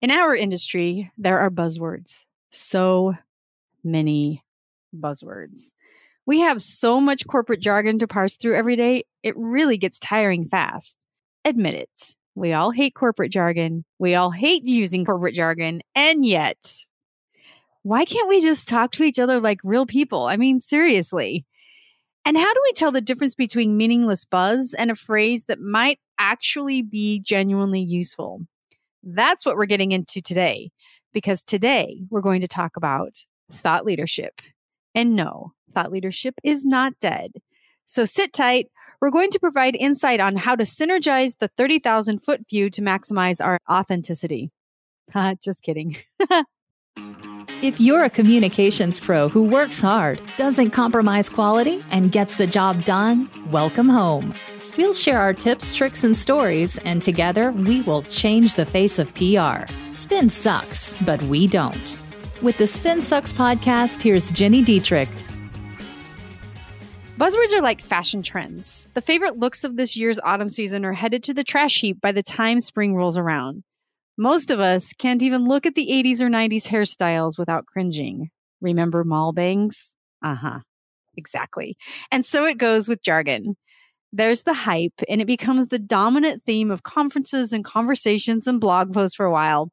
In our industry, there are buzzwords. So many buzzwords. We have so much corporate jargon to parse through every day, it really gets tiring fast. Admit it. We all hate corporate jargon. We all hate using corporate jargon. And yet, why can't we just talk to each other like real people? I mean, seriously. And how do we tell the difference between meaningless buzz and a phrase that might actually be genuinely useful? That's what we're getting into today, because today we're going to talk about thought leadership. And no, thought leadership is not dead. So sit tight. We're going to provide insight on how to synergize the 30,000 foot view to maximize our authenticity. Just kidding. if you're a communications pro who works hard, doesn't compromise quality, and gets the job done, welcome home. We'll share our tips, tricks, and stories, and together we will change the face of PR. Spin sucks, but we don't. With the Spin Sucks podcast, here's Gini Dietrich. Buzzwords are like fashion trends. The favorite looks of this year's autumn season are headed to the trash heap by the time spring rolls around. Most of us can't even look at the 80s or 90s hairstyles without cringing. Remember mall bangs? Uh huh. Exactly. And so it goes with jargon. There's the hype, and it becomes the dominant theme of conferences and conversations and blog posts for a while.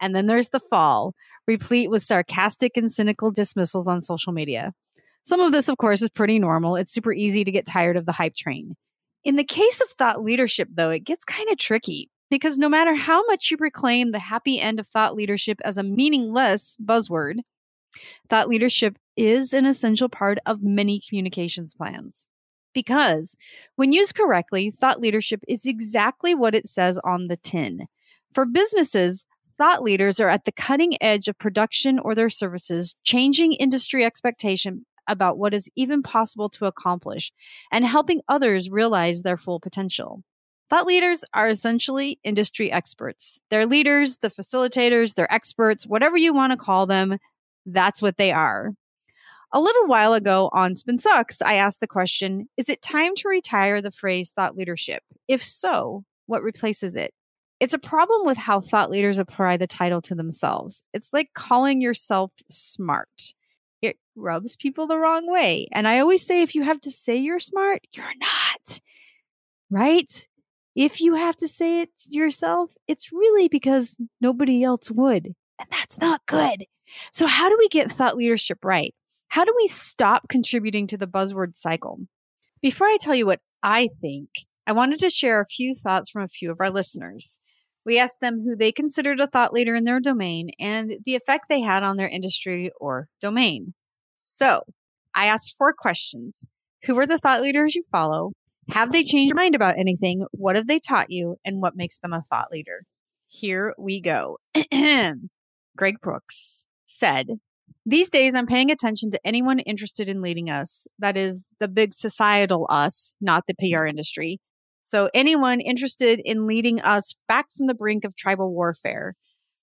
And then there's the fall, replete with sarcastic and cynical dismissals on social media. Some of this, of course, is pretty normal. It's super easy to get tired of the hype train. In the case of thought leadership, though, it gets kind of tricky because no matter how much you proclaim the happy end of thought leadership as a meaningless buzzword, thought leadership is an essential part of many communications plans. Because when used correctly, thought leadership is exactly what it says on the tin. For businesses, thought leaders are at the cutting edge of production or their services, changing industry expectation about what is even possible to accomplish and helping others realize their full potential. Thought leaders are essentially industry experts. They're leaders, the facilitators, they're experts, whatever you want to call them, that's what they are. A little while ago on Spin Sucks, I asked the question Is it time to retire the phrase thought leadership? If so, what replaces it? It's a problem with how thought leaders apply the title to themselves. It's like calling yourself smart. It rubs people the wrong way. And I always say if you have to say you're smart, you're not. Right? If you have to say it yourself, it's really because nobody else would. And that's not good. So, how do we get thought leadership right? How do we stop contributing to the buzzword cycle? Before I tell you what I think, I wanted to share a few thoughts from a few of our listeners. We asked them who they considered a thought leader in their domain and the effect they had on their industry or domain. So I asked four questions. Who are the thought leaders you follow? Have they changed your mind about anything? What have they taught you? And what makes them a thought leader? Here we go. Greg Brooks said, these days, I'm paying attention to anyone interested in leading us. That is the big societal us, not the mm-hmm. PR industry. So, anyone interested in leading us back from the brink of tribal warfare.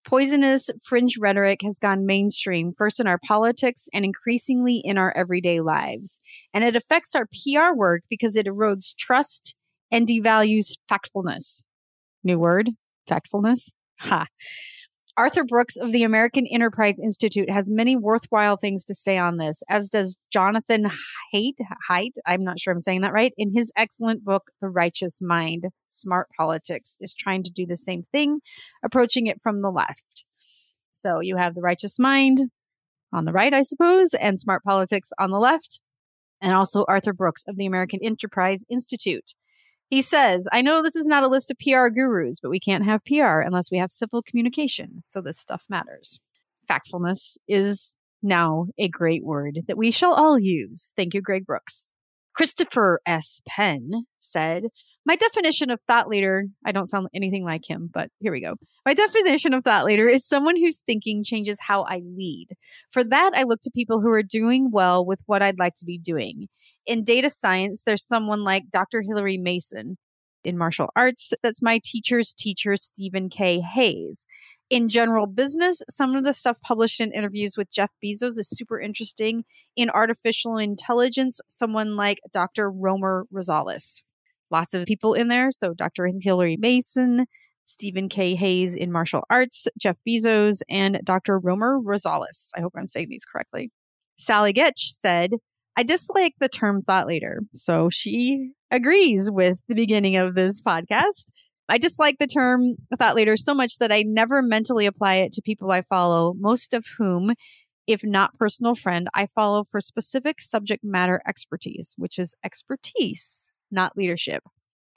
Poisonous fringe rhetoric has gone mainstream, first in our politics and increasingly in our everyday lives. And it affects our PR work because it erodes trust and devalues factfulness. New word, factfulness. Ha. Arthur Brooks of the American Enterprise Institute has many worthwhile things to say on this, as does Jonathan Haidt, Haidt, I'm not sure I'm saying that right, in his excellent book, The Righteous Mind. Smart Politics is trying to do the same thing, approaching it from the left. So you have The Righteous Mind on the right, I suppose, and Smart Politics on the left, and also Arthur Brooks of the American Enterprise Institute. He says, I know this is not a list of PR gurus, but we can't have PR unless we have civil communication. So this stuff matters. Factfulness is now a great word that we shall all use. Thank you, Greg Brooks. Christopher S. Penn said, My definition of thought leader, I don't sound anything like him, but here we go. My definition of thought leader is someone whose thinking changes how I lead. For that, I look to people who are doing well with what I'd like to be doing in data science, there's someone like Dr. Hilary Mason. In martial arts, that's my teacher's teacher, Stephen K. Hayes. In general business, some of the stuff published in interviews with Jeff Bezos is super interesting. In artificial intelligence, someone like Dr. Romer Rosales. Lots of people in there. So Dr. Hilary Mason, Stephen K. Hayes in martial arts, Jeff Bezos, and Dr. Romer Rosales. I hope I'm saying these correctly. Sallie Goetsch said, I dislike the term thought leader. So she agrees with the beginning of this podcast. I dislike the term thought leader so much that I never mentally apply it to people I follow, most of whom, if not personal friend, I follow for specific subject matter expertise, which is expertise, not leadership.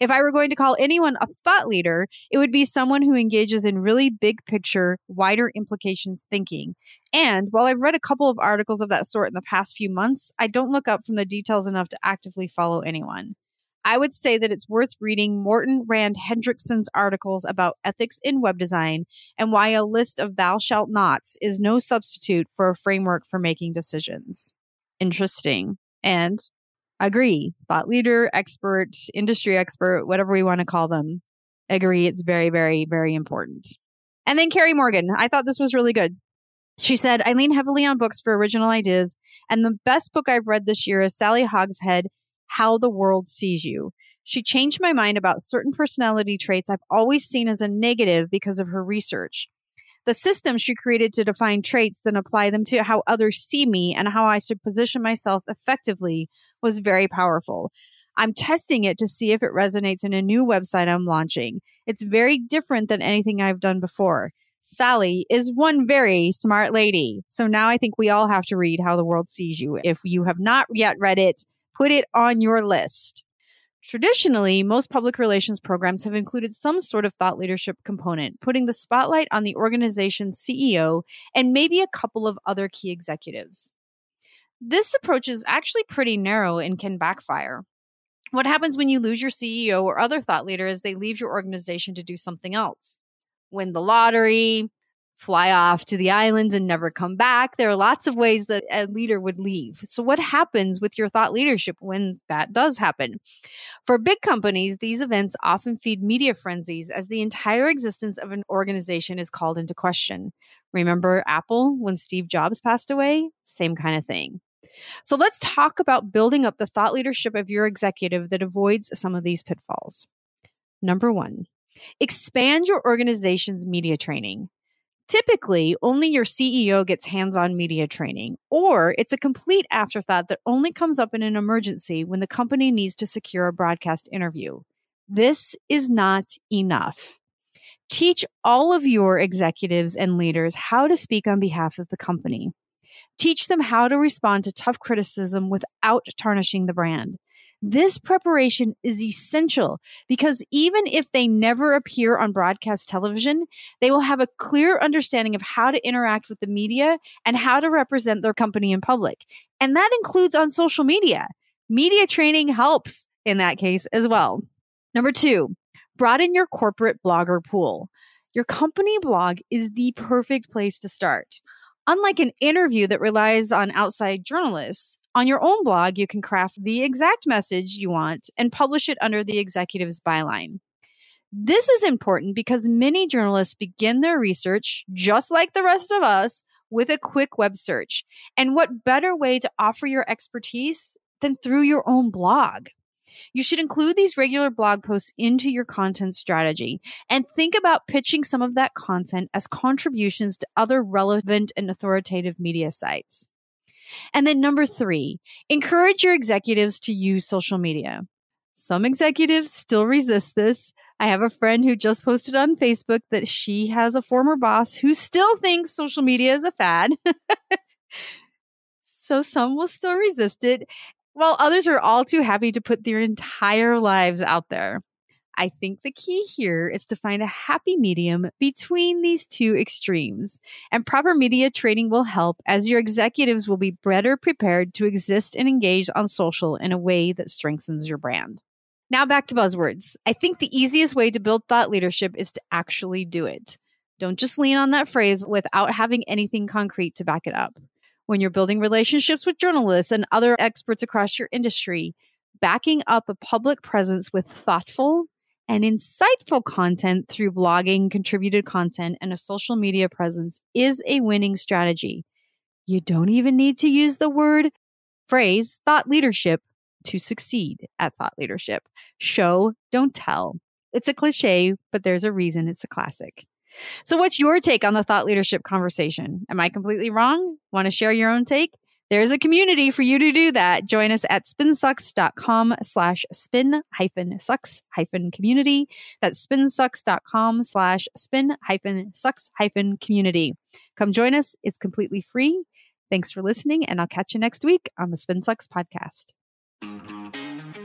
If I were going to call anyone a thought leader, it would be someone who engages in really big picture, wider implications thinking. And while I've read a couple of articles of that sort in the past few months, I don't look up from the details enough to actively follow anyone. I would say that it's worth reading Morten Rand Hendriksen's articles about ethics in web design and why a list of thou shalt nots is no substitute for a framework for making decisions. Interesting. And agree. Thought leader, expert, industry expert, whatever we want to call them, agree it's very, very, very important. And then Carrie Morgan. I thought this was really good. She said, I lean heavily on books for original ideas, and the best book I've read this year is Sally Hogshead, How the World Sees You. She changed my mind about certain personality traits I've always seen as a negative because of her research. The system she created to define traits, then apply them to how others see me and how I should position myself effectively was very powerful. I'm testing it to see if it resonates in a new website I'm launching. It's very different than anything I've done before. Sally is one very smart lady. So now I think we all have to read How the World Sees You. If you have not yet read it, put it on your list. Traditionally, most public relations programs have included some sort of thought leadership component, putting the spotlight on the organization's CEO and maybe a couple of other key executives. This approach is actually pretty narrow and can backfire. What happens when you lose your CEO or other thought leader is they leave your organization to do something else? Win the lottery, fly off to the islands and never come back. There are lots of ways that a leader would leave. So, what happens with your thought leadership when that does happen? For big companies, these events often feed media frenzies as the entire existence of an organization is called into question. Remember Apple when Steve Jobs passed away? Same kind of thing. So let's talk about building up the thought leadership of your executive that avoids some of these pitfalls. Number one, expand your organization's media training. Typically, only your CEO gets hands on media training, or it's a complete afterthought that only comes up in an emergency when the company needs to secure a broadcast interview. This is not enough. Teach all of your executives and leaders how to speak on behalf of the company. Teach them how to respond to tough criticism without tarnishing the brand. This preparation is essential because even if they never appear on broadcast television, they will have a clear understanding of how to interact with the media and how to represent their company in public. And that includes on social media. Media training helps in that case as well. Number two, broaden your corporate blogger pool. Your company blog is the perfect place to start. Unlike an interview that relies on outside journalists, on your own blog, you can craft the exact message you want and publish it under the executive's byline. This is important because many journalists begin their research, just like the rest of us, with a quick web search. And what better way to offer your expertise than through your own blog? You should include these regular blog posts into your content strategy and think about pitching some of that content as contributions to other relevant and authoritative media sites. And then number three, encourage your executives to use social media. Some executives still resist this. I have a friend who just posted on Facebook that she has a former boss who still thinks social media is a fad. so some will still resist it while others are all too happy to put their entire lives out there. I think the key here is to find a happy medium between these two extremes. And proper media training will help as your executives will be better prepared to exist and engage on social in a way that strengthens your brand. Now back to buzzwords. I think the easiest way to build thought leadership is to actually do it. Don't just lean on that phrase without having anything concrete to back it up when you're building relationships with journalists and other experts across your industry, backing up a public presence with thoughtful and insightful content through blogging, contributed content, and a social media presence is a winning strategy. You don't even need to use the word phrase thought leadership to succeed at thought leadership. Show, don't tell. It's a cliche, but there's a reason it's a classic. So, what's your take on the thought leadership conversation? Am I completely wrong? Want to share your own take? There's a community for you to do that. Join us at spinsucks.com slash spin hyphen sucks hyphen community. That's spinsucks.com slash spin hyphen sucks hyphen community. Come join us. It's completely free. Thanks for listening, and I'll catch you next week on the Spin Sucks podcast.